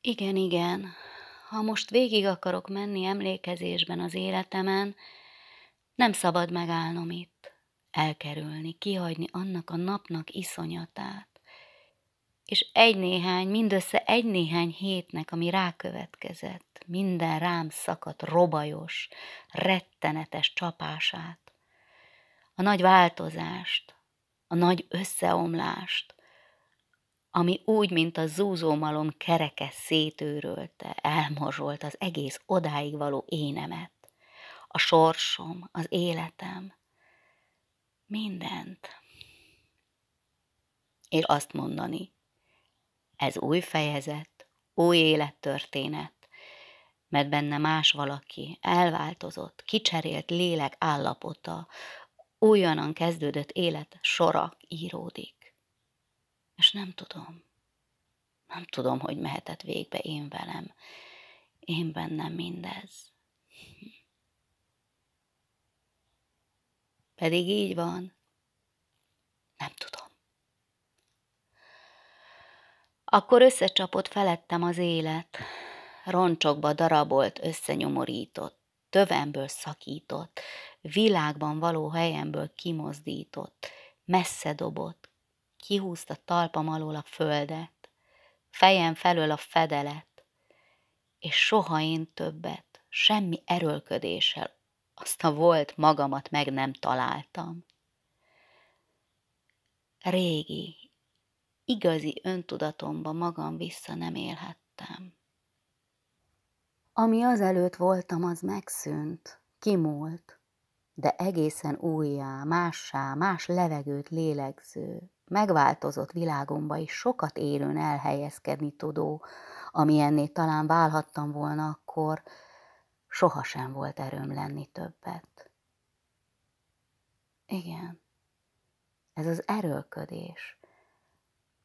Igen, igen, ha most végig akarok menni emlékezésben az életemen, nem szabad megállnom itt, elkerülni, kihagyni annak a napnak iszonyatát. És egy-néhány, mindössze egy-néhány hétnek, ami rákövetkezett, minden rám szakadt robajos, rettenetes csapását, a nagy változást, a nagy összeomlást, ami úgy, mint a zúzómalom kereke szétőrölte, elmorzsolt az egész odáig való énemet, a sorsom, az életem, mindent. És azt mondani, ez új fejezet, új élettörténet, mert benne más valaki elváltozott, kicserélt lélek állapota, újonnan kezdődött élet sora íródik. És nem tudom. Nem tudom, hogy mehetett végbe én velem. Én bennem mindez. Pedig így van. Nem tudom. Akkor összecsapott felettem az élet, roncsokba darabolt, összenyomorított, tövemből szakított, világban való helyemből kimozdított, messze dobott, kihúzta talpam alól a földet, fejem felől a fedelet, és soha én többet, semmi erőlködéssel azt a volt magamat meg nem találtam. Régi, igazi öntudatomba magam vissza nem élhettem. Ami azelőtt voltam, az megszűnt, kimúlt, de egészen újjá, mássá, más levegőt lélegző, megváltozott világomba is sokat érőn elhelyezkedni tudó, amilyenné talán válhattam volna akkor, sohasem volt erőm lenni többet. Igen, ez az erőlködés,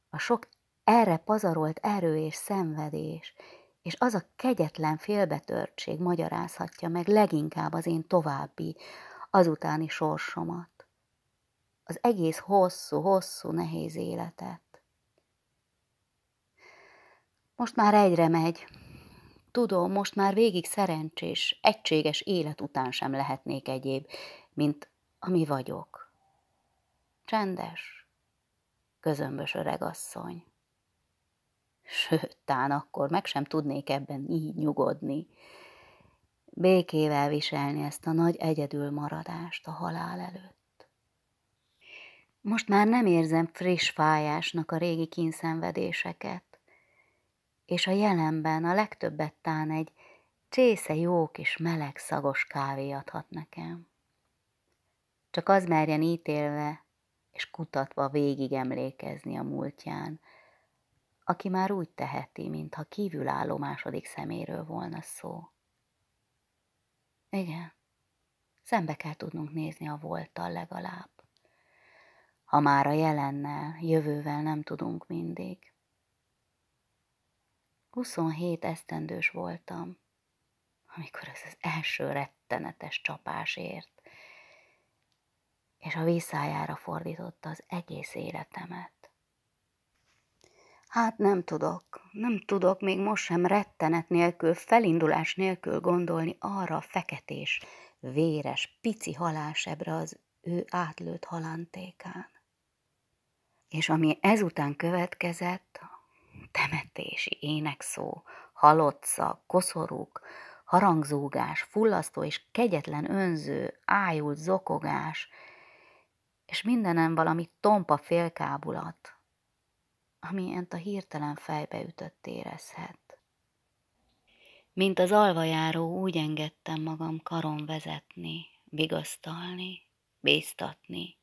a sok erre pazarolt erő és szenvedés, és az a kegyetlen félbetörtség magyarázhatja meg leginkább az én további, azutáni sorsomat az egész hosszú-hosszú nehéz életet. Most már egyre megy. Tudom, most már végig szerencsés, egységes élet után sem lehetnék egyéb, mint ami vagyok. Csendes, közömbös öregasszony. Sőt, tán akkor meg sem tudnék ebben így nyugodni. Békével viselni ezt a nagy egyedül maradást a halál előtt. Most már nem érzem friss fájásnak a régi kínszenvedéseket, és a jelenben a legtöbbet tán egy csésze jó kis meleg szagos kávé adhat nekem. Csak az merjen ítélve és kutatva végig emlékezni a múltján, aki már úgy teheti, mintha kívülálló második szeméről volna szó. Igen, szembe kell tudnunk nézni a volttal legalább ha már a jelennel, jövővel nem tudunk mindig. 27 esztendős voltam, amikor ez az első rettenetes csapás ért, és a vízszájára fordította az egész életemet. Hát nem tudok, nem tudok még most sem rettenet nélkül, felindulás nélkül gondolni arra a feketés, véres, pici halálsebre az ő átlőtt halántékán és ami ezután következett, temetési énekszó, halott szak, koszorúk, harangzúgás, fullasztó és kegyetlen önző, ájult zokogás, és mindenem valami tompa félkábulat, amilyent a hirtelen fejbe ütött érezhet. Mint az alvajáró úgy engedtem magam karon vezetni, vigasztalni, bíztatni,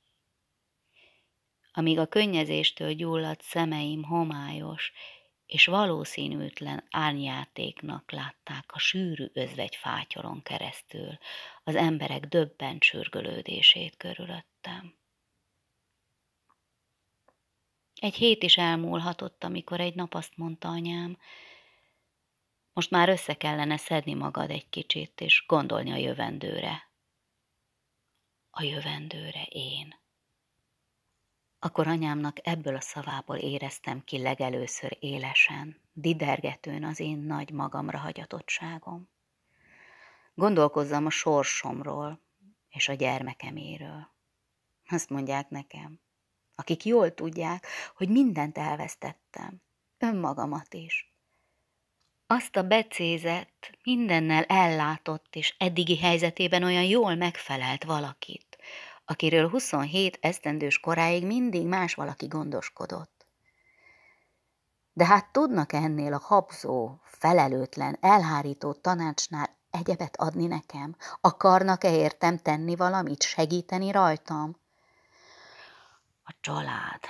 amíg a könnyezéstől gyulladt szemeim homályos és valószínűtlen árnyátéknak látták a sűrű özvegy fátyoron keresztül az emberek döbbent sürgölődését körülöttem. Egy hét is elmúlhatott, amikor egy nap azt mondta anyám, most már össze kellene szedni magad egy kicsit, és gondolni a jövendőre. A jövendőre én. Akkor anyámnak ebből a szavából éreztem ki legelőször élesen, didergetőn az én nagy magamra hagyatottságom. Gondolkozzam a sorsomról és a gyermekeméről. Azt mondják nekem, akik jól tudják, hogy mindent elvesztettem, önmagamat is. Azt a becézett, mindennel ellátott és eddigi helyzetében olyan jól megfelelt valakit, akiről 27 esztendős koráig mindig más valaki gondoskodott. De hát tudnak ennél a habzó, felelőtlen, elhárító tanácsnál egyebet adni nekem? Akarnak-e értem tenni valamit, segíteni rajtam? A család.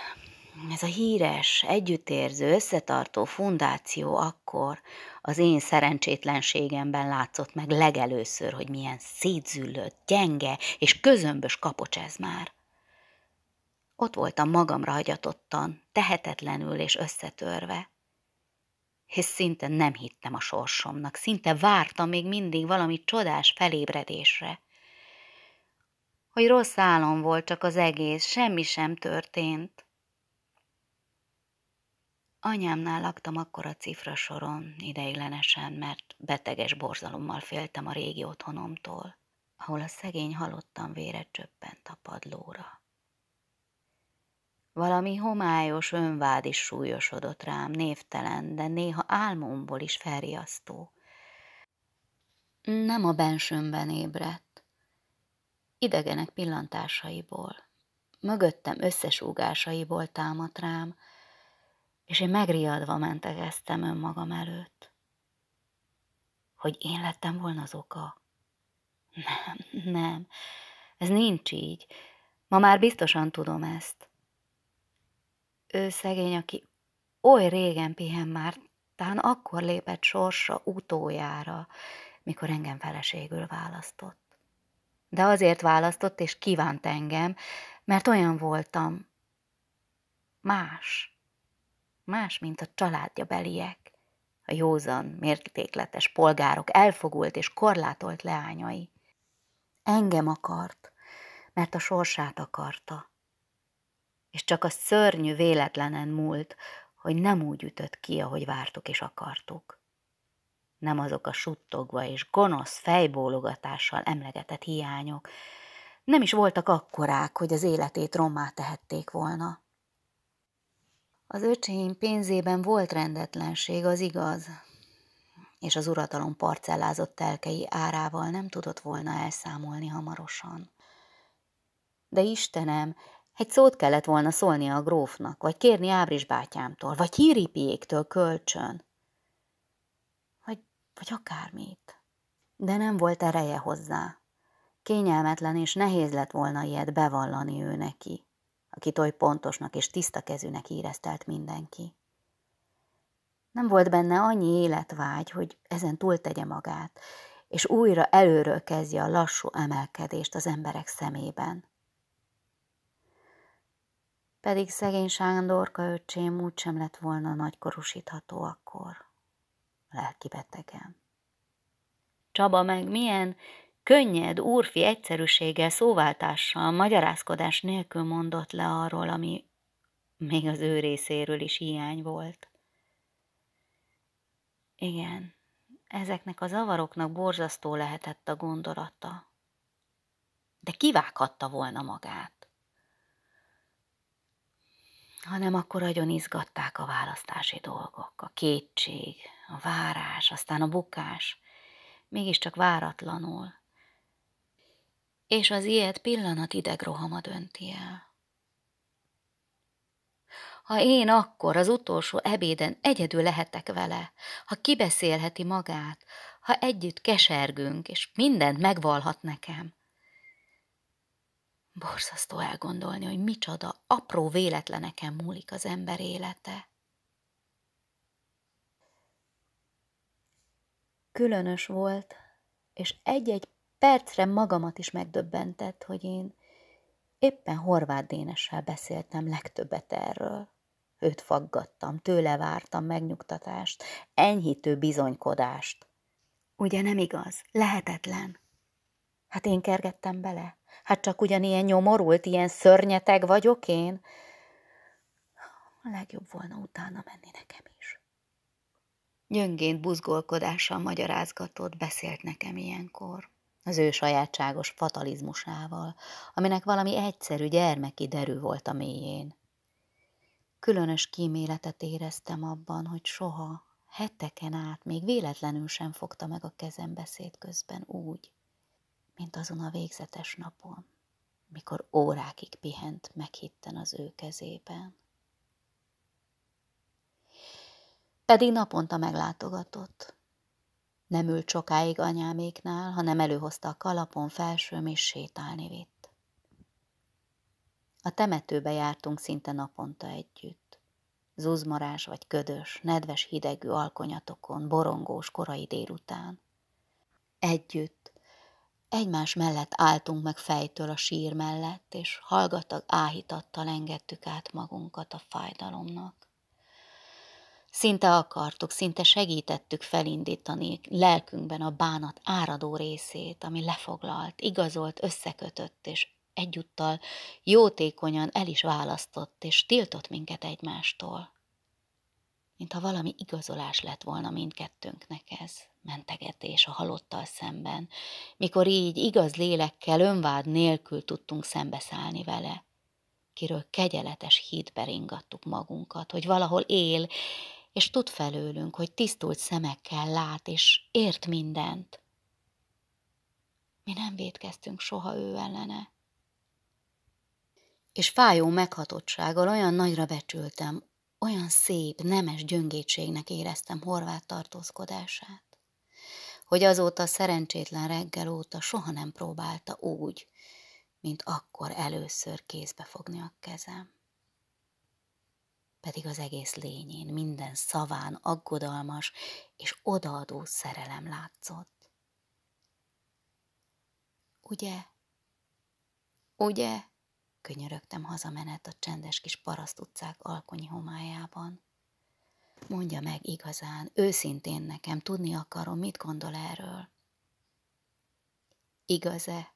Ez a híres, együttérző, összetartó fundáció akkor az én szerencsétlenségemben látszott meg legelőször, hogy milyen szétzüllött, gyenge és közömbös kapocs ez már. Ott voltam magamra hagyatottan, tehetetlenül és összetörve. És szinte nem hittem a sorsomnak, szinte vártam még mindig valami csodás felébredésre. Hogy rossz álom volt csak az egész, semmi sem történt. Anyámnál laktam akkor a cifra soron, ideiglenesen, mert beteges borzalommal féltem a régi otthonomtól, ahol a szegény halottan vére csöppent a padlóra. Valami homályos önvád is súlyosodott rám, névtelen, de néha álmomból is felriasztó. Nem a bensőmben ébredt, idegenek pillantásaiból, mögöttem összesúgásaiból támadt rám, és én megriadva mentegeztem önmagam előtt. Hogy én lettem volna az oka? Nem, nem, ez nincs így. Ma már biztosan tudom ezt. Ő szegény, aki oly régen pihen már, talán akkor lépett sorsa utójára, mikor engem feleségül választott. De azért választott és kívánt engem, mert olyan voltam. Más más, mint a családja beliek, a józan, mértékletes polgárok elfogult és korlátolt leányai. Engem akart, mert a sorsát akarta. És csak a szörnyű véletlenen múlt, hogy nem úgy ütött ki, ahogy vártuk és akartuk. Nem azok a suttogva és gonosz fejbólogatással emlegetett hiányok, nem is voltak akkorák, hogy az életét rommá tehették volna. Az öcsém pénzében volt rendetlenség, az igaz, és az uratalom parcellázott telkei árával nem tudott volna elszámolni hamarosan. De Istenem, egy szót kellett volna szólnia a grófnak, vagy kérni Ábris bátyámtól, vagy híripiéktől kölcsön. Vagy, vagy akármit. De nem volt ereje hozzá. Kényelmetlen és nehéz lett volna ilyet bevallani ő neki akit oly pontosnak és tiszta kezűnek éreztelt mindenki. Nem volt benne annyi életvágy, hogy ezen túltegye magát, és újra előről kezdje a lassú emelkedést az emberek szemében. Pedig szegény Sándorka öcsém úgysem lett volna nagykorúsítható akkor, lelki betegen. Csaba meg milyen könnyed, úrfi egyszerűséggel, szóváltással, magyarázkodás nélkül mondott le arról, ami még az ő részéről is hiány volt. Igen, ezeknek a zavaroknak borzasztó lehetett a gondolata. De kivághatta volna magát. Hanem akkor agyon izgatták a választási dolgok, a kétség, a várás, aztán a bukás, mégiscsak váratlanul, és az ilyet pillanat idegrohama dönti el. Ha én akkor az utolsó ebéden egyedül lehetek vele, ha kibeszélheti magát, ha együtt kesergünk, és mindent megvalhat nekem. Borzasztó elgondolni, hogy micsoda apró véletleneken múlik az ember élete. Különös volt, és egy-egy percre magamat is megdöbbentett, hogy én éppen Horváth Dénessel beszéltem legtöbbet erről. Őt faggattam, tőle vártam megnyugtatást, enyhítő bizonykodást. Ugye nem igaz? Lehetetlen. Hát én kergettem bele? Hát csak ugyanilyen nyomorult, ilyen szörnyeteg vagyok én? A legjobb volna utána menni nekem is. Gyöngént buzgolkodással magyarázgatott, beszélt nekem ilyenkor. Az ő sajátságos fatalizmusával, aminek valami egyszerű gyermeki derű volt a mélyén. Különös kíméletet éreztem abban, hogy soha, heteken át még véletlenül sem fogta meg a kezem beszéd közben úgy, mint azon a végzetes napon, mikor órákig pihent meghitten az ő kezében. Pedig naponta meglátogatott. Nem ült sokáig anyáméknál, hanem előhozta a kalapon felsőm és sétálni vitt. A temetőbe jártunk szinte naponta együtt. Zuzmarás vagy ködös, nedves hidegű alkonyatokon, borongós korai délután. Együtt, egymás mellett álltunk meg fejtől a sír mellett, és hallgatag áhítattal engedtük át magunkat a fájdalomnak. Szinte akartuk, szinte segítettük felindítani lelkünkben a bánat áradó részét, ami lefoglalt, igazolt, összekötött, és egyúttal jótékonyan el is választott, és tiltott minket egymástól. Mintha valami igazolás lett volna mindkettőnknek ez, mentegetés a halottal szemben, mikor így igaz lélekkel, önvád nélkül tudtunk szembeszállni vele, kiről kegyeletes hídbe ringattuk magunkat, hogy valahol él, és tud felőlünk, hogy tisztult szemekkel lát, és ért mindent. Mi nem védkeztünk soha ő ellene. És fájó meghatottsággal olyan nagyra becsültem, olyan szép, nemes gyöngétségnek éreztem horvát tartózkodását, hogy azóta szerencsétlen reggel óta soha nem próbálta úgy, mint akkor először kézbe fogni a kezem pedig az egész lényén, minden szaván aggodalmas és odaadó szerelem látszott. Ugye? Ugye? Könyörögtem hazamenet a csendes kis paraszt utcák alkonyi homályában. Mondja meg igazán, őszintén nekem, tudni akarom, mit gondol erről. Igaz-e,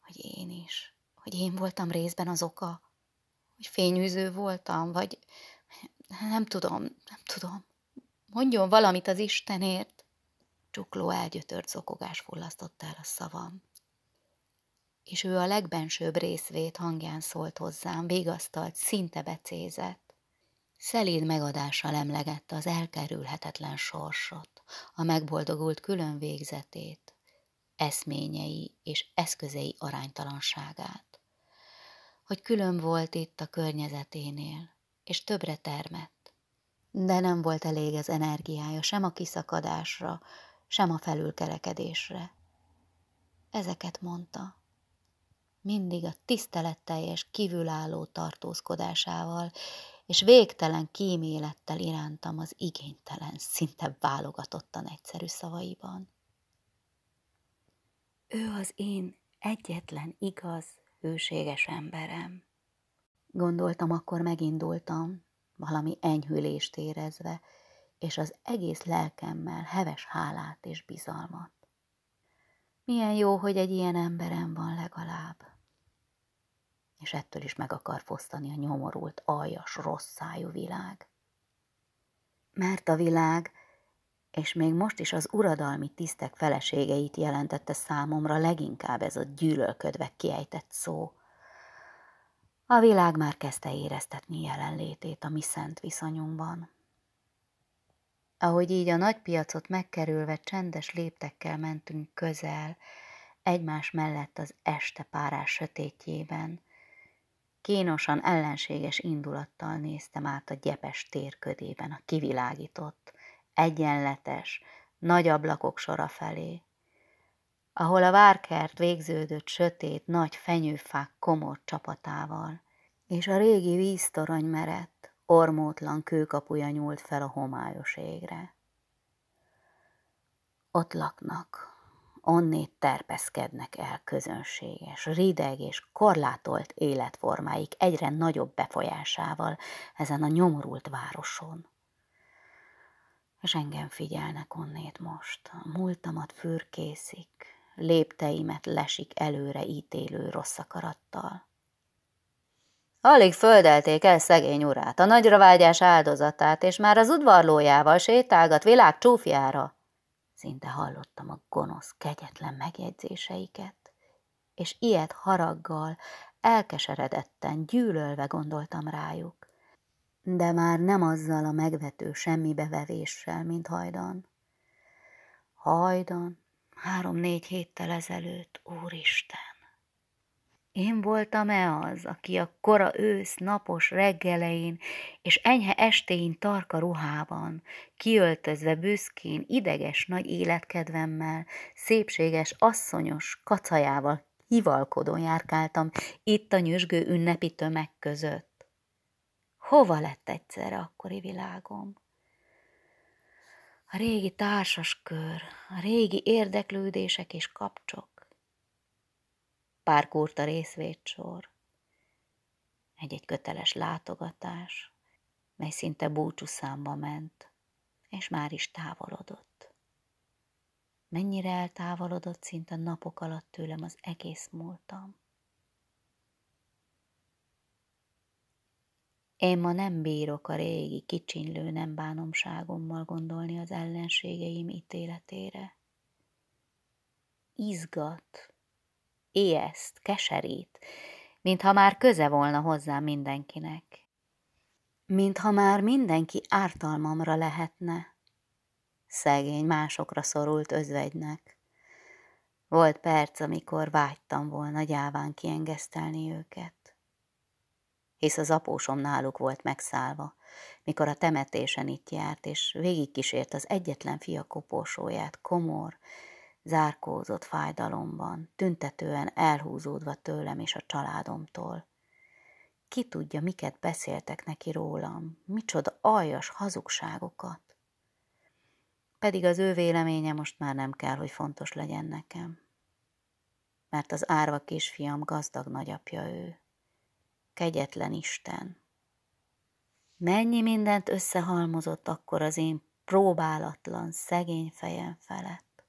hogy én is, hogy én voltam részben az oka, hogy fényűző voltam, vagy nem tudom, nem tudom. Mondjon valamit az Istenért. Csukló elgyötört zokogás fullasztott el a szavam. És ő a legbensőbb részvét hangján szólt hozzám, végasztalt, szinte becézett. Szelíd megadással emlegette az elkerülhetetlen sorsot, a megboldogult külön végzetét, eszményei és eszközei aránytalanságát hogy külön volt itt a környezeténél, és többre termett. De nem volt elég az energiája sem a kiszakadásra, sem a felülkerekedésre. Ezeket mondta. Mindig a tiszteletteljes, kívülálló tartózkodásával, és végtelen kímélettel irántam az igénytelen, szinte válogatottan egyszerű szavaiban. Ő az én egyetlen igaz, hőséges emberem. Gondoltam, akkor megindultam, valami enyhülést érezve, és az egész lelkemmel heves hálát és bizalmat. Milyen jó, hogy egy ilyen emberem van legalább. És ettől is meg akar fosztani a nyomorult, aljas, rossz szájú világ. Mert a világ és még most is az uradalmi tisztek feleségeit jelentette számomra leginkább ez a gyűlölködve kiejtett szó. A világ már kezdte éreztetni jelenlétét a mi szent viszonyunkban. Ahogy így a nagy piacot megkerülve csendes léptekkel mentünk közel, egymás mellett az este párás sötétjében, kínosan ellenséges indulattal néztem át a gyepes térködében a kivilágított, egyenletes, nagy ablakok sora felé, ahol a várkert végződött sötét, nagy fenyőfák komor csapatával, és a régi víztorony merett, ormótlan kőkapuja nyúlt fel a homályos égre. Ott laknak, onnét terpeszkednek el közönséges, rideg és korlátolt életformáik egyre nagyobb befolyásával ezen a nyomorult városon és engem figyelnek onnét most. A múltamat fürkészik, lépteimet lesik előre ítélő rossz akarattal. Alig földelték el szegény urát, a nagyra vágyás áldozatát, és már az udvarlójával sétálgat világ csúfjára. Szinte hallottam a gonosz, kegyetlen megjegyzéseiket, és ilyet haraggal, elkeseredetten, gyűlölve gondoltam rájuk. De már nem azzal a megvető semmibevevéssel, mint hajdan. Hajdan, három-négy héttel ezelőtt, úristen! Én voltam-e az, aki a kora ősz napos reggelein és enyhe estéin tarka ruhában, kiöltözve büszkén, ideges nagy életkedvemmel, szépséges, asszonyos kacajával hivalkodón járkáltam itt a nyüzsgő ünnepi tömeg között? Hova lett egyszerre akkori világom? A régi társas kör, a régi érdeklődések és kapcsok, pár kurta részvétsor, egy-egy köteles látogatás, mely szinte búcsúszámba ment, és már is távolodott. Mennyire eltávolodott szinte napok alatt tőlem az egész múltam. Én ma nem bírok a régi, kicsinlő nem bánomságommal gondolni az ellenségeim ítéletére. Izgat, éjeszt, keserít, mintha már köze volna hozzám mindenkinek. Mintha már mindenki ártalmamra lehetne. Szegény másokra szorult özvegynek. Volt perc, amikor vágytam volna gyáván kiengesztelni őket. Hisz az apósom náluk volt megszállva, mikor a temetésen itt járt, és végigkísért az egyetlen fia koporsóját, komor, zárkózott fájdalomban, tüntetően elhúzódva tőlem és a családomtól. Ki tudja, miket beszéltek neki rólam, micsoda aljas hazugságokat. Pedig az ő véleménye most már nem kell, hogy fontos legyen nekem. Mert az árva kisfiam gazdag nagyapja ő. Kegyetlen Isten. Mennyi mindent összehalmozott akkor az én próbálatlan, szegény fejem felett.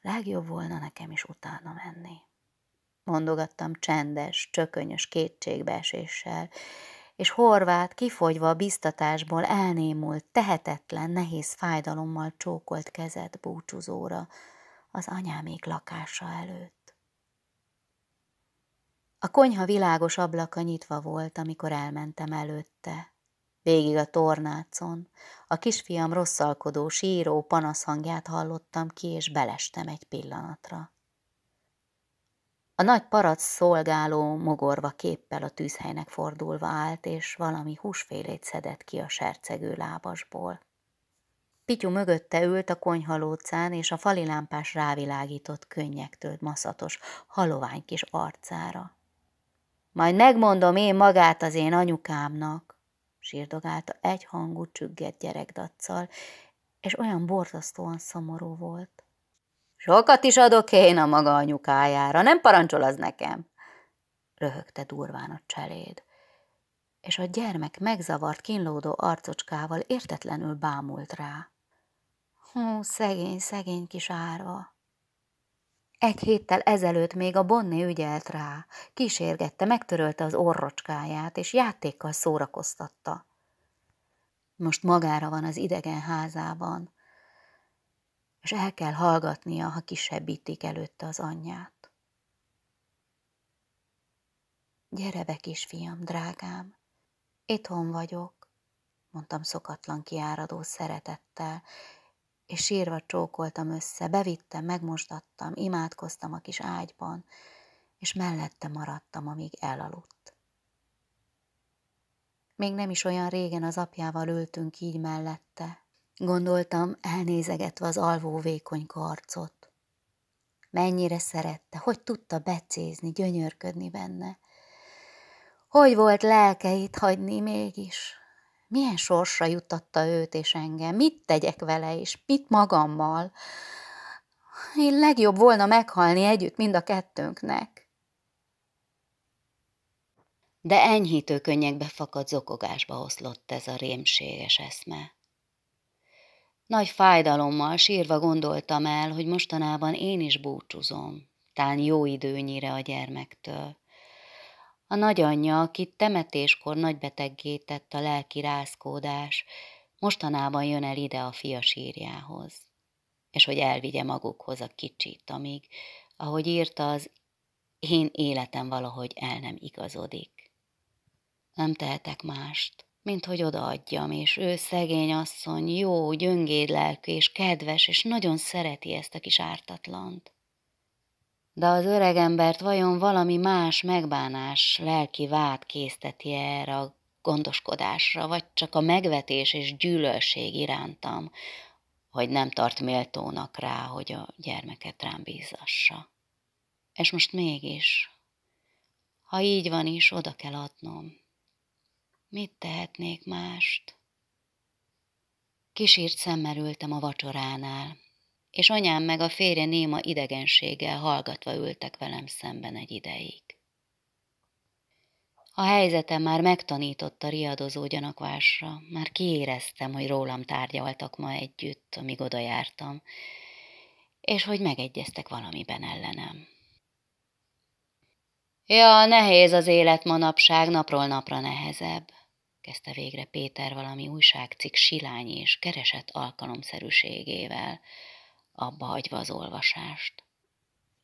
Legjobb volna nekem is utána menni. Mondogattam csendes, csökönyös kétségbeeséssel, és Horvát kifogyva a biztatásból elnémult, tehetetlen, nehéz fájdalommal csókolt kezet búcsúzóra az anyámék lakása előtt. A konyha világos ablaka nyitva volt, amikor elmentem előtte, Végig a tornácon, a kisfiam rosszalkodó, síró panaszhangját hallottam ki, és belestem egy pillanatra. A nagy parac szolgáló mogorva képpel a tűzhelynek fordulva állt, és valami húsfélét szedett ki a sercegő lábasból. Pityu mögötte ült a konyhalócán, és a falilámpás rávilágított könnyektől maszatos, halovány kis arcára. Majd megmondom én magát az én anyukámnak, sírdogálta egyhangú csügget gyerekdacsal, és olyan borzasztóan szomorú volt. Sokat is adok én a maga anyukájára, nem parancsol az nekem, röhögte durván a cseléd, és a gyermek megzavart, kínlódó arcocskával értetlenül bámult rá. Hú, szegény, szegény kis árva. Egy héttel ezelőtt még a Bonné ügyelt rá, kísérgette, megtörölte az orrocskáját, és játékkal szórakoztatta. Most magára van az idegen házában, és el kell hallgatnia, ha kisebbítik előtte az anyját. Gyere be, kisfiam, drágám, itthon vagyok, mondtam szokatlan kiáradó szeretettel, és sírva csókoltam össze, bevittem, megmosdattam, imádkoztam a kis ágyban, és mellette maradtam, amíg elaludt. Még nem is olyan régen az apjával ültünk így mellette, gondoltam, elnézegetve az alvó vékony karcot. Mennyire szerette, hogy tudta becézni, gyönyörködni benne. Hogy volt lelke itt hagyni mégis, milyen sorsra jutatta őt és engem, mit tegyek vele, és mit magammal. Én legjobb volna meghalni együtt mind a kettőnknek. De enyhítő könnyekbe fakadt zokogásba oszlott ez a rémséges eszme. Nagy fájdalommal sírva gondoltam el, hogy mostanában én is búcsúzom, tán jó időnyire a gyermektől, A nagyanyja, akit temetéskor nagybeteggé tett a lelki rázkódás, mostanában jön el ide a fia sírjához, és hogy elvigye magukhoz a kicsit, amíg, ahogy írta, az én életem valahogy el nem igazodik. Nem tehetek mást, mint hogy odaadjam, és ő szegény asszony, jó, gyöngéd lelkű, és kedves, és nagyon szereti ezt a kis ártatlant. De az öregembert vajon valami más megbánás, lelki vád készteti erre a gondoskodásra, vagy csak a megvetés és gyűlölség irántam, hogy nem tart méltónak rá, hogy a gyermeket rám bízassa. És most mégis, ha így van is, oda kell adnom. Mit tehetnék mást? Kisírt szemmel ültem a vacsoránál, és anyám meg a férje néma idegenséggel hallgatva ültek velem szemben egy ideig. A helyzetem már megtanította riadozó gyanakvásra, már kiéreztem, hogy rólam tárgyaltak ma együtt, amíg oda jártam, és hogy megegyeztek valamiben ellenem. Ja, nehéz az élet manapság, napról napra nehezebb, kezdte végre Péter valami újságcikk silány és keresett alkalomszerűségével, abba hagyva az olvasást.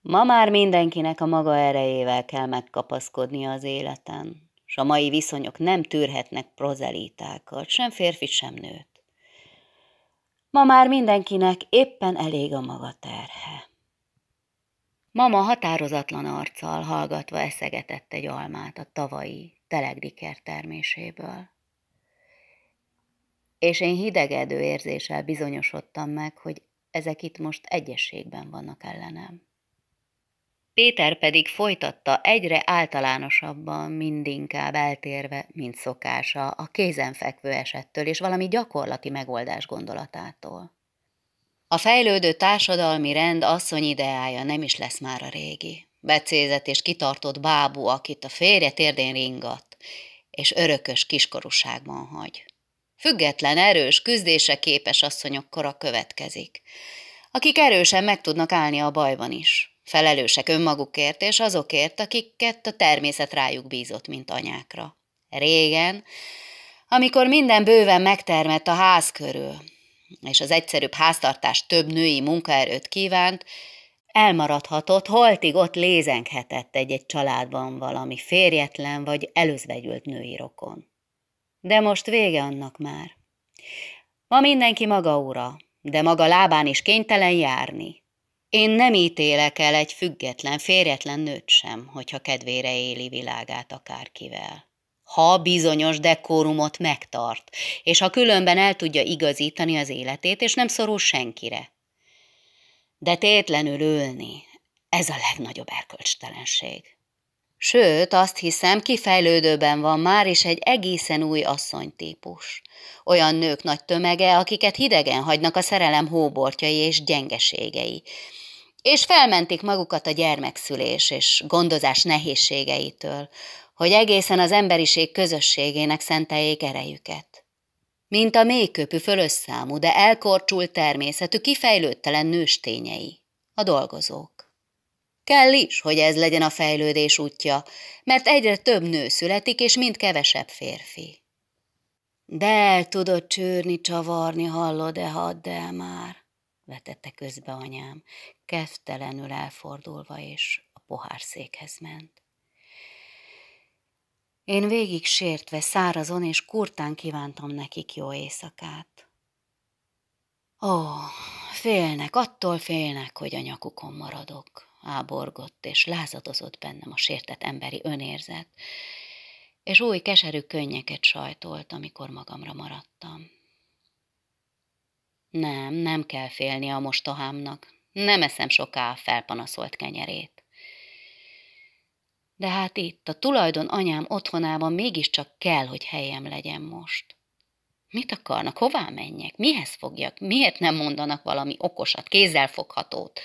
Ma már mindenkinek a maga erejével kell megkapaszkodnia az életen, s a mai viszonyok nem tűrhetnek prozelitákat, sem férfi, sem nőt. Ma már mindenkinek éppen elég a maga terhe. Mama határozatlan arccal hallgatva eszegetett egy almát a tavalyi telegdiker terméséből. És én hidegedő érzéssel bizonyosodtam meg, hogy ezek itt most egyességben vannak ellenem. Péter pedig folytatta egyre általánosabban, mindinkább eltérve, mint szokása, a kézenfekvő esettől és valami gyakorlati megoldás gondolatától. A fejlődő társadalmi rend asszony ideája nem is lesz már a régi. Becézett és kitartott bábú, akit a férje térdén ringat, és örökös kiskorúságban hagy. Független, erős, küzdése képes asszonyok kora következik, akik erősen meg tudnak állni a bajban is. Felelősek önmagukért és azokért, akiket a természet rájuk bízott, mint anyákra. Régen, amikor minden bőven megtermett a ház körül, és az egyszerűbb háztartás több női munkaerőt kívánt, elmaradhatott, holtig ott lézenghetett egy-egy családban valami férjetlen vagy előzvegyült női rokon. De most vége annak már. Ma mindenki maga ura, de maga lábán is kénytelen járni. Én nem ítélek el egy független, férjetlen nőt sem, hogyha kedvére éli világát akárkivel. Ha bizonyos dekórumot megtart, és ha különben el tudja igazítani az életét, és nem szorul senkire. De tétlenül ülni, ez a legnagyobb erkölcstelenség. Sőt, azt hiszem, kifejlődőben van már is egy egészen új asszonytípus. Olyan nők nagy tömege, akiket hidegen hagynak a szerelem hóbortjai és gyengeségei, és felmentik magukat a gyermekszülés és gondozás nehézségeitől, hogy egészen az emberiség közösségének szenteljék erejüket. Mint a mélyköpű fölösszámú, de elkorcsult természetű, kifejlődtelen nőstényei, a dolgozók. Kell is, hogy ez legyen a fejlődés útja, mert egyre több nő születik, és mind kevesebb férfi. De el tudod csőrni, csavarni, hallod-e, hadd el már, vetette közbe anyám, keftelenül elfordulva, és a pohárszékhez ment. Én végig sértve, szárazon és kurtán kívántam nekik jó éjszakát. Ó, félnek, attól félnek, hogy a nyakukon maradok áborgott, és lázadozott bennem a sértett emberi önérzet, és új keserű könnyeket sajtolt, amikor magamra maradtam. Nem, nem kell félni a mostohámnak, nem eszem soká a felpanaszolt kenyerét. De hát itt, a tulajdon anyám otthonában mégiscsak kell, hogy helyem legyen most. Mit akarnak, hová menjek, mihez fogjak, miért nem mondanak valami okosat, kézzelfoghatót,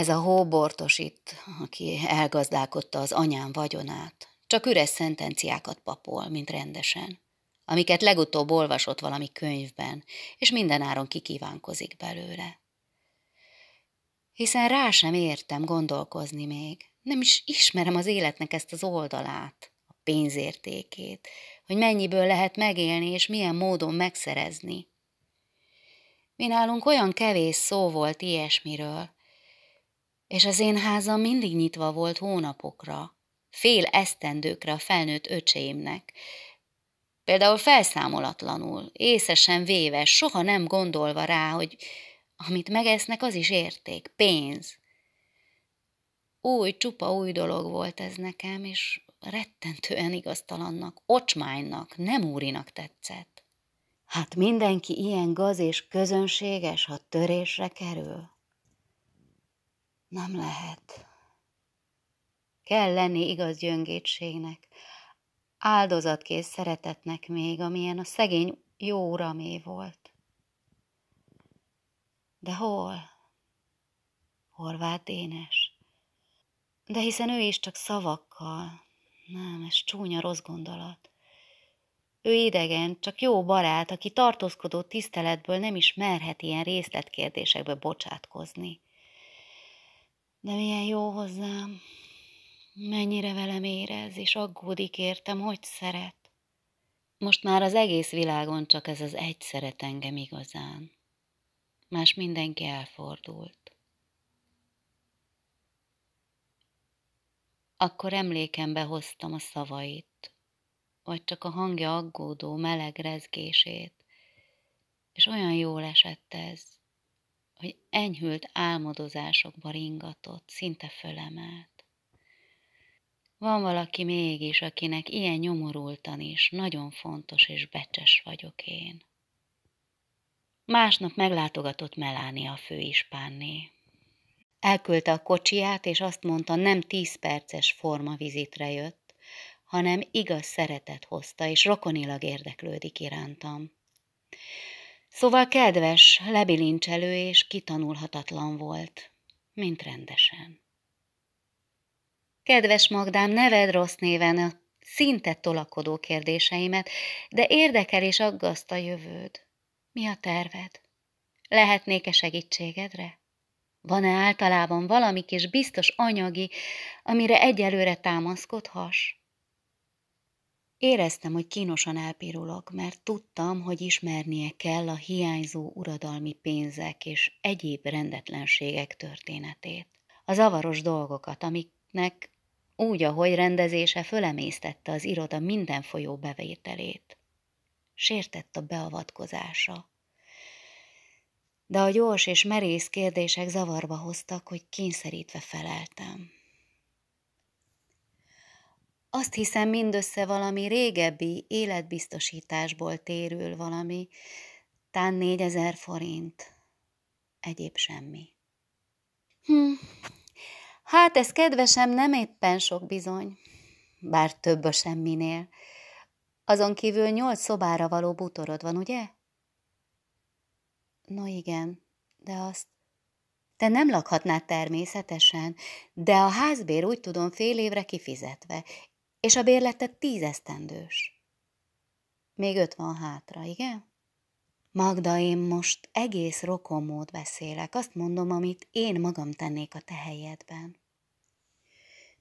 ez a hóbortos itt, aki elgazdálkodta az anyám vagyonát, csak üres szentenciákat papol, mint rendesen, amiket legutóbb olvasott valami könyvben, és mindenáron kikívánkozik belőle. Hiszen rá sem értem gondolkozni még, Nem is ismerem az életnek ezt az oldalát, a pénzértékét, hogy mennyiből lehet megélni, és milyen módon megszerezni. Mi nálunk olyan kevés szó volt ilyesmiről, és az én házam mindig nyitva volt hónapokra, fél esztendőkre a felnőtt öcseimnek, például felszámolatlanul, észesen véve, soha nem gondolva rá, hogy amit megesznek, az is érték, pénz. Új, csupa új dolog volt ez nekem, és rettentően igaztalannak, ocsmánynak, nem úrinak tetszett. Hát mindenki ilyen gaz és közönséges, ha törésre kerül. Nem lehet. Kell lenni igaz gyöngétségnek, áldozatkész szeretetnek még, amilyen a szegény jó uramé volt. De hol? Horváth Dénes. De hiszen ő is csak szavakkal. Nem, ez csúnya rossz gondolat. Ő idegen, csak jó barát, aki tartózkodó tiszteletből nem is merhet ilyen részletkérdésekbe bocsátkozni. De milyen jó hozzám, mennyire velem érez, és aggódik értem, hogy szeret. Most már az egész világon csak ez az egy szeret engem igazán. Más mindenki elfordult. Akkor emlékembe hoztam a szavait, vagy csak a hangja aggódó, meleg rezgését, és olyan jól esett ez, hogy enyhült álmodozásokba ringatott, szinte fölemelt. Van valaki mégis, akinek ilyen nyomorultan is nagyon fontos és becses vagyok én. Másnap meglátogatott Melánia főispánné. Elküldte a kocsiját, és azt mondta, nem tíz perces formavizitre jött, hanem igaz szeretet hozta, és rokonilag érdeklődik irántam. Szóval kedves, lebilincselő és kitanulhatatlan volt, mint rendesen. Kedves Magdám, neved rossz néven a szinte tolakodó kérdéseimet, de érdekel és aggaszt a jövőd. Mi a terved? Lehetnék-e segítségedre? Van-e általában valami kis biztos anyagi, amire egyelőre támaszkodhass? Éreztem, hogy kínosan elpirulok, mert tudtam, hogy ismernie kell a hiányzó uradalmi pénzek és egyéb rendetlenségek történetét. A zavaros dolgokat, amiknek úgy, ahogy rendezése fölemésztette az iroda minden folyó bevételét. Sértett a beavatkozása. De a gyors és merész kérdések zavarba hoztak, hogy kényszerítve feleltem. Azt hiszem, mindössze valami régebbi életbiztosításból térül valami, tán négyezer forint. Egyéb semmi. Hm. Hát ez kedvesem nem éppen sok bizony, bár több a semminél. Azon kívül nyolc szobára való butorod van, ugye? No igen, de azt te nem lakhatnád természetesen, de a házbér úgy tudom fél évre kifizetve, és a bérletet tízesztendős. Még öt van hátra, igen? Magda, én most egész rokonmód beszélek, azt mondom, amit én magam tennék a te helyedben.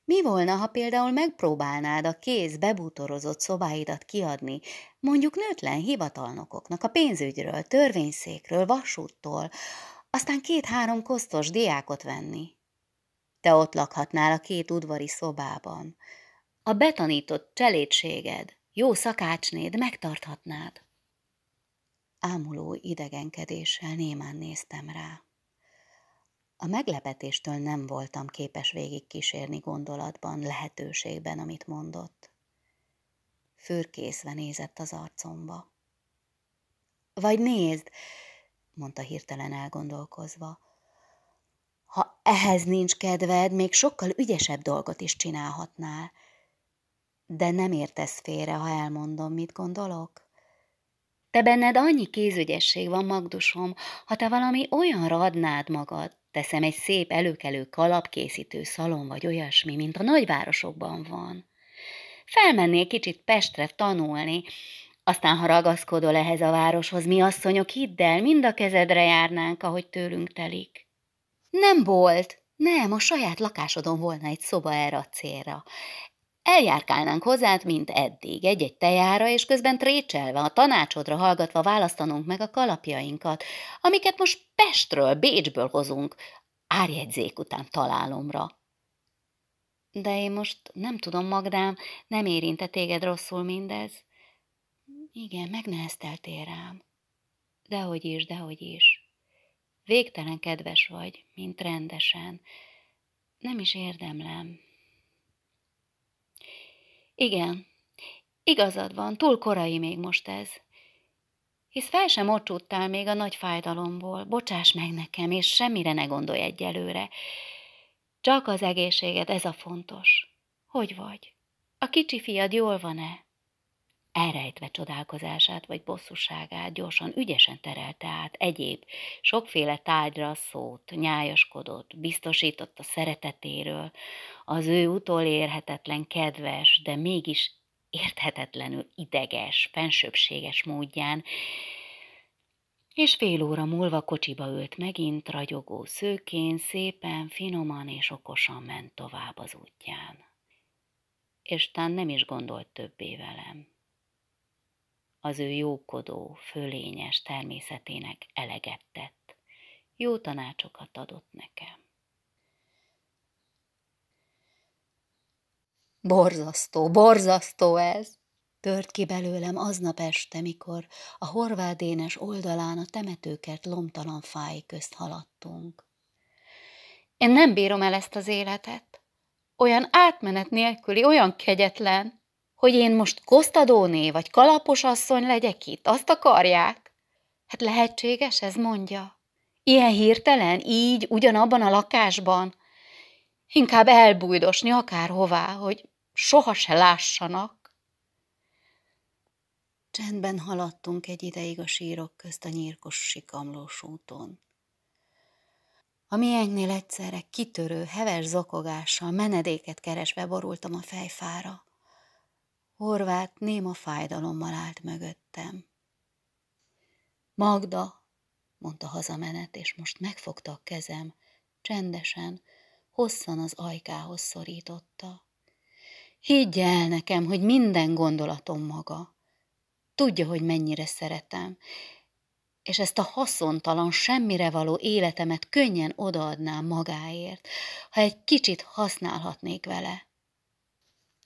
Mi volna, ha például megpróbálnád a kéz bebútorozott szobáidat kiadni, mondjuk nőtlen hivatalnokoknak a pénzügyről, törvényszékről, vasúttól, aztán két-három kosztos diákot venni? Te ott lakhatnál a két udvari szobában, a betanított cselédséged, jó szakácsnéd megtarthatnád. Ámuló idegenkedéssel némán néztem rá. A meglepetéstől nem voltam képes végig kísérni gondolatban, lehetőségben, amit mondott. Fürkészve nézett az arcomba. Vagy nézd, mondta hirtelen elgondolkozva, ha ehhez nincs kedved, még sokkal ügyesebb dolgot is csinálhatnál – de nem értesz félre, ha elmondom, mit gondolok. Te benned annyi kézügyesség van, Magdusom, ha te valami olyanra adnád magad, teszem egy szép előkelő kalapkészítő szalon vagy olyasmi, mint a nagyvárosokban van. Felmennél kicsit Pestre tanulni, aztán, ha ragaszkodol ehhez a városhoz, mi asszonyok, hidd el, mind a kezedre járnánk, ahogy tőlünk telik. Nem volt, Nem, a saját lakásodon volna egy szoba erre a célra. Eljárkálnánk hozzád, mint eddig, egy-egy tejára, és közben trécselve, a tanácsodra hallgatva választanunk meg a kalapjainkat, amiket most Pestről, Bécsből hozunk, árjegyzék után találomra. De én most nem tudom, Magdám, nem érinte téged rosszul mindez. Igen, megnehezteltél rám. Dehogy is, dehogy is. Végtelen kedves vagy, mint rendesen. Nem is érdemlem. Igen, igazad van, túl korai még most ez. Hisz fel sem mocsúttál még a nagy fájdalomból, bocsáss meg nekem, és semmire ne gondolj egyelőre. Csak az egészséged, ez a fontos. Hogy vagy? A kicsi fiad jól van-e? Elrejtve csodálkozását vagy bosszúságát gyorsan, ügyesen terelte át egyéb, sokféle tárgyra szót, nyájaskodott, biztosított a szeretetéről, az ő utolérhetetlen kedves, de mégis érthetetlenül ideges, fensőbséges módján, és fél óra múlva kocsiba ült megint, ragyogó szőkén, szépen, finoman és okosan ment tovább az útján. És tán nem is gondolt többé velem. Az ő jókodó, fölényes természetének eleget tett. Jó tanácsokat adott nekem. Borzasztó, borzasztó ez! Tört ki belőlem aznap este, mikor a horvádénes oldalán a temetőkert lomtalan fáj közt haladtunk. Én nem bírom el ezt az életet. Olyan átmenet nélküli, olyan kegyetlen, hogy én most kosztadóné vagy kalapos asszony legyek itt, azt akarják? Hát lehetséges, ez mondja. Ilyen hirtelen, így, ugyanabban a lakásban. Inkább elbújdosni akárhová, hogy soha se lássanak. Csendben haladtunk egy ideig a sírok közt a nyírkos sikamlós úton. A miénknél egyszerre kitörő, heves zokogással menedéket keresve borultam a fejfára. Horvát néma fájdalommal állt mögöttem. Magda, mondta hazamenet, és most megfogta a kezem, csendesen, hosszan az ajkához szorította. Higgye el nekem, hogy minden gondolatom maga. Tudja, hogy mennyire szeretem, és ezt a haszontalan, semmire való életemet könnyen odaadnám magáért, ha egy kicsit használhatnék vele.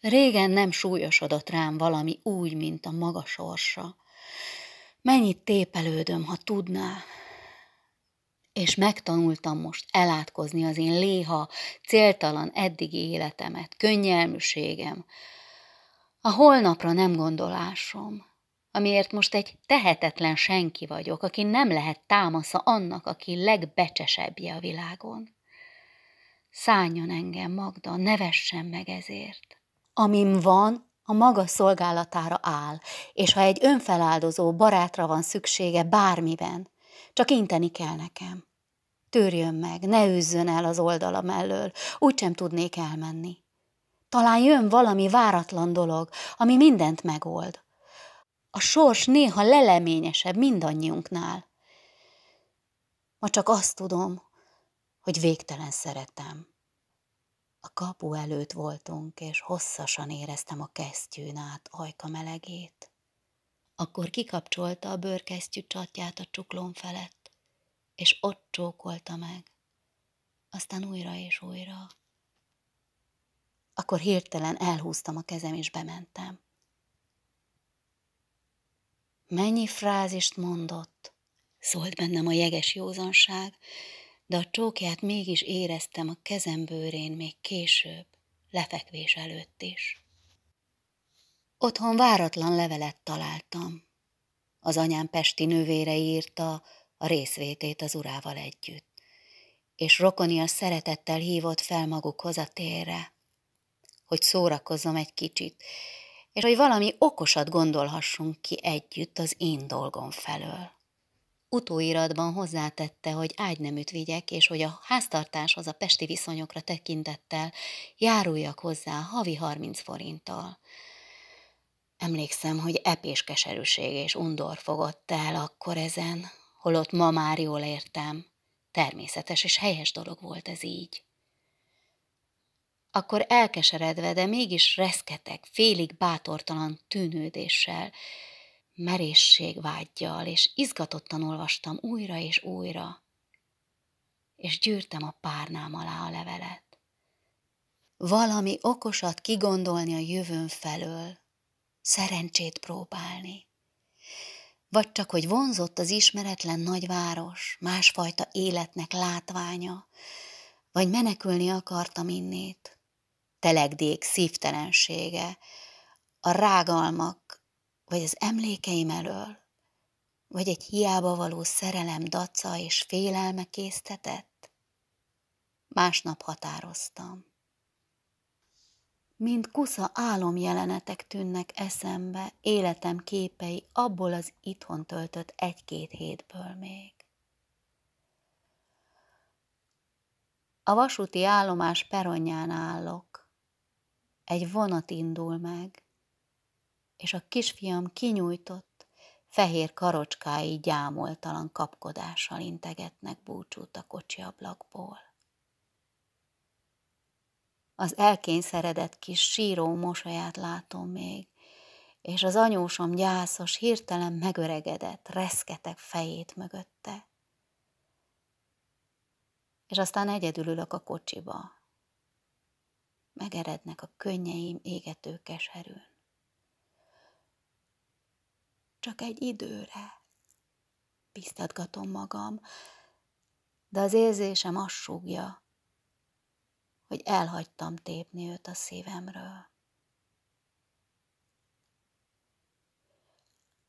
Régen nem súlyosodott rám valami úgy, mint a maga sorsa. Mennyit tépelődöm, ha tudná, és megtanultam most elátkozni az én léha, céltalan eddigi életemet, könnyelműségem, a holnapra nem gondolásom, amiért most egy tehetetlen senki vagyok, aki nem lehet támasza annak, aki legbecsesebbje a világon. Szálljon engem, Magda, nevessen meg ezért. Amim van, a maga szolgálatára áll, és ha egy önfeláldozó barátra van szüksége bármiben, csak inteni kell nekem. Törjön meg, ne üzzön el az oldala mellől, úgysem tudnék elmenni. Talán jön valami váratlan dolog, ami mindent megold. A sors néha leleményesebb mindannyiunknál. Ma csak azt tudom, hogy végtelen szeretem. A kapu előtt voltunk, és hosszasan éreztem a kesztyűn át ajka melegét. Akkor kikapcsolta a bőrkesztyű csatját a csuklón felett, és ott csókolta meg, aztán újra és újra. Akkor hirtelen elhúztam a kezem, és bementem. Mennyi frázist mondott, szólt bennem a jeges józanság, de a csókját mégis éreztem a kezem bőrén még később, lefekvés előtt is. Otthon váratlan levelet találtam. Az anyám pesti nővére írta a részvétét az urával együtt, és rokonia szeretettel hívott fel magukhoz a térre, hogy szórakozzam egy kicsit, és hogy valami okosat gondolhassunk ki együtt az én dolgom felől. Utóiratban hozzátette, hogy ágyneműt vigyek, és hogy a háztartáshoz a pesti viszonyokra tekintettel járuljak hozzá havi 30 forinttal. Emlékszem, hogy epés keserűség és undor fogott el akkor ezen, holott ma már jól értem. Természetes és helyes dolog volt ez így. akkor elkeseredve, de mégis reszketeg, félig bátortalan tűnődéssel, merészségvágyjal, és izgatottan olvastam újra és újra, és gyűrtem a párnám alá a levelet. Valami okosat kigondolni a jövőn felől, szerencsét próbálni. Vagy csak, hogy vonzott az ismeretlen nagyváros, másfajta életnek látványa, vagy menekülni akartam innét, telegdék szívtelensége, a rágalmak, vagy az emlékeim elől, vagy egy hiába való szerelem daca és félelme késztetett? Másnap határoztam. Mint kusza álomjelenetek tűnnek eszembe, életem képei abból az itthon töltött egy-két hétből még. A vasúti állomás peronján állok. Egy vonat indul meg, és a kisfiam kinyújtott, fehér karocskái gyámoltalan kapkodással integetnek búcsút a kocsi ablakból. Az elkényszeredett kis síró mosolyát látom még, és az anyósom gyászos, hirtelen megöregedett, reszketek fejét mögötte és aztán egyedül ülök a kocsiba. Megerednek a könnyeim égető keserűn. Csak egy időre, biztatgatom magam, de az érzésem azt súgja, hogy elhagytam tépni őt a szívemről.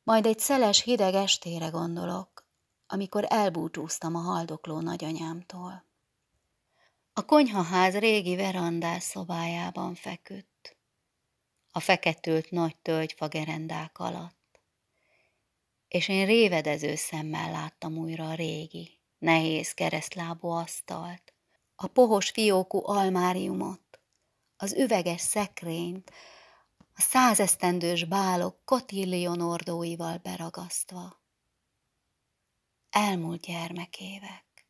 Majd egy szeles hideg estére gondolok, amikor elbúcsúztam a haldokló nagyanyámtól. A konyhaház régi verandás szobájában feküdt, a feketült nagy tölgyfa gerendák alatt, és én révedező szemmel láttam újra a régi, nehéz keresztlábú asztalt, a pohos fiókú almáriumot, az üveges szekrényt, a százesztendős bálok kotillion ordóival beragasztva. Elmúlt gyermekévek.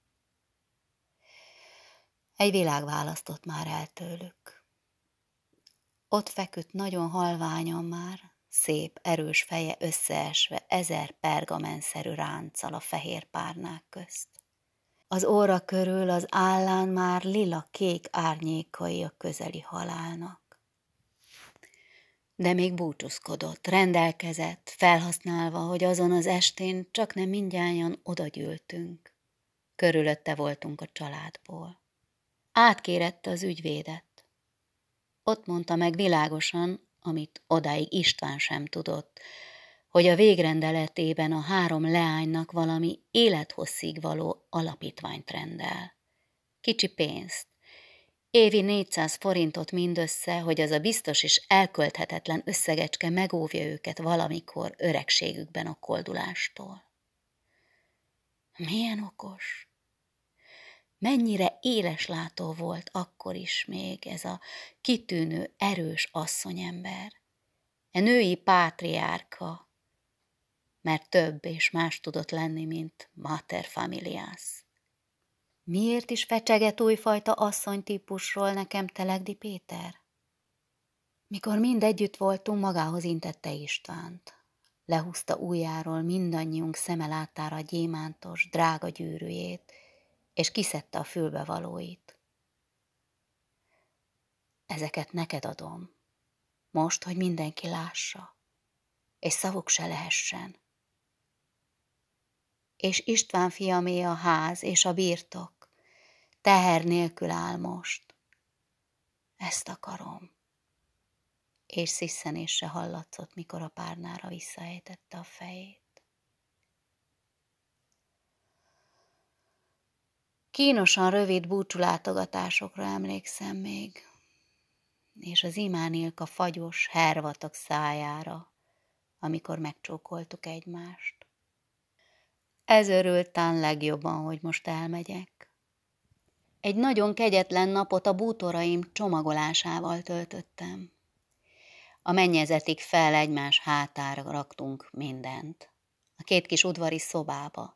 Egy világ választott már el tőlük. Ott feküdt nagyon halványan már, szép, erős feje összeesve ezer pergamenszerű ránccal a fehér párnák közt. Az óra körül az állán már lila-kék árnyékai a közeli halálnak. De még búcsúzkodott, rendelkezett, felhasználva, hogy azon az estén csak nem mindjárt odagyűltünk. Körülötte voltunk a családból. Átkérette az ügyvédet. Ott mondta meg világosan, amit odáig István sem tudott, hogy a végrendeletében a három leánynak valami élethosszig való alapítványt rendel. Kicsi pénzt, évi 400 forintot mindössze, hogy az a biztos és elkölthetetlen összegecske megóvja őket valamikor öregségükben a koldulástól. Milyen okos! Mennyire éleslátó volt akkor is még ez a kitűnő, erős asszonyember, e női pátriárka, mert több és más tudott lenni, mint mater familias. Miért is fecseget újfajta asszonytípusról nekem Telegdi Péter? Mikor mind együtt voltunk, magához intette Istvánt. Lehúzta ujjáról mindannyiunk szeme láttára a gyémántos, drága gyűrűjét, és kiszedte a fülbevalóit. Ezeket neked adom, most, hogy mindenki lássa, és szavuk se lehessen. És István fiamé a ház és a birtok, teher nélkül áll most. Ezt akarom. És sziszenésre hallatszott, mikor a párnára visszaejtette a fejét. Kínosan rövid búcsulátogatásokra emlékszem még, és az imánilka fagyos, hervatok szájára, amikor megcsókoltuk egymást. Ez örült legjobban, hogy most elmegyek. Egy nagyon kegyetlen napot a bútoraim csomagolásával töltöttem. A mennyezetig fel egymás hátára raktunk mindent. A két kis udvari szobába,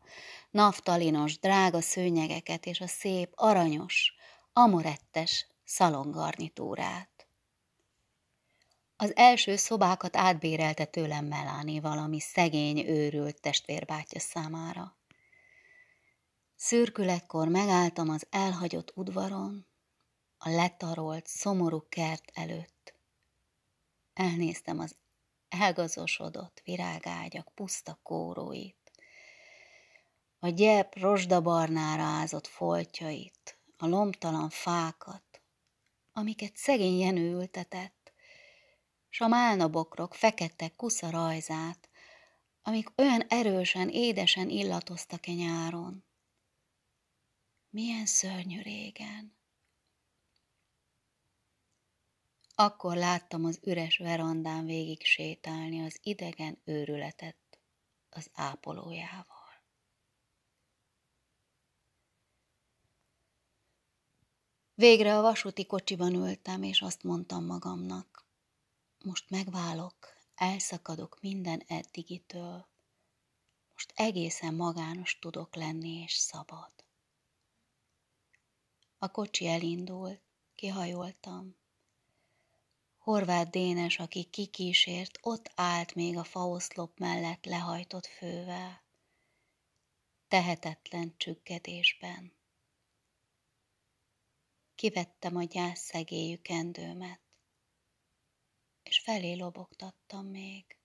naftalinos, drága szőnyegeket és a szép, aranyos, amorettes szalongarnitúrát. Az első szobákat átbérelte tőlem Meláni valami szegény, őrült testvérbátyja számára. Szürkületkor megálltam az elhagyott udvaron, a letarolt, szomorú kert előtt. Elnéztem az elgazosodott virágágyak puszta kóróit, a gyep rozsdabarnára ázott foltjait, a lomtalan fákat, amiket szegény Jenő ültetett, s a málnabokrok fekete kusza rajzát, amik olyan erősen, édesen illatoztak e nyáron. Milyen szörnyű régen! Akkor láttam az üres verandán végig sétálni az idegen őrületet az ápolójával. Végre a vasúti kocsiban ültem, és azt mondtam magamnak, most megválok, elszakadok minden eddigitől, most egészen magános tudok lenni és szabad. A kocsi elindult, kihajoltam. Horváth Dénes, aki kikísért, ott állt még a faoszlop mellett lehajtott fővel, tehetetlen csüggedésben. Kivettem a gyász szegélyű kendőmet, és felé lobogtattam még.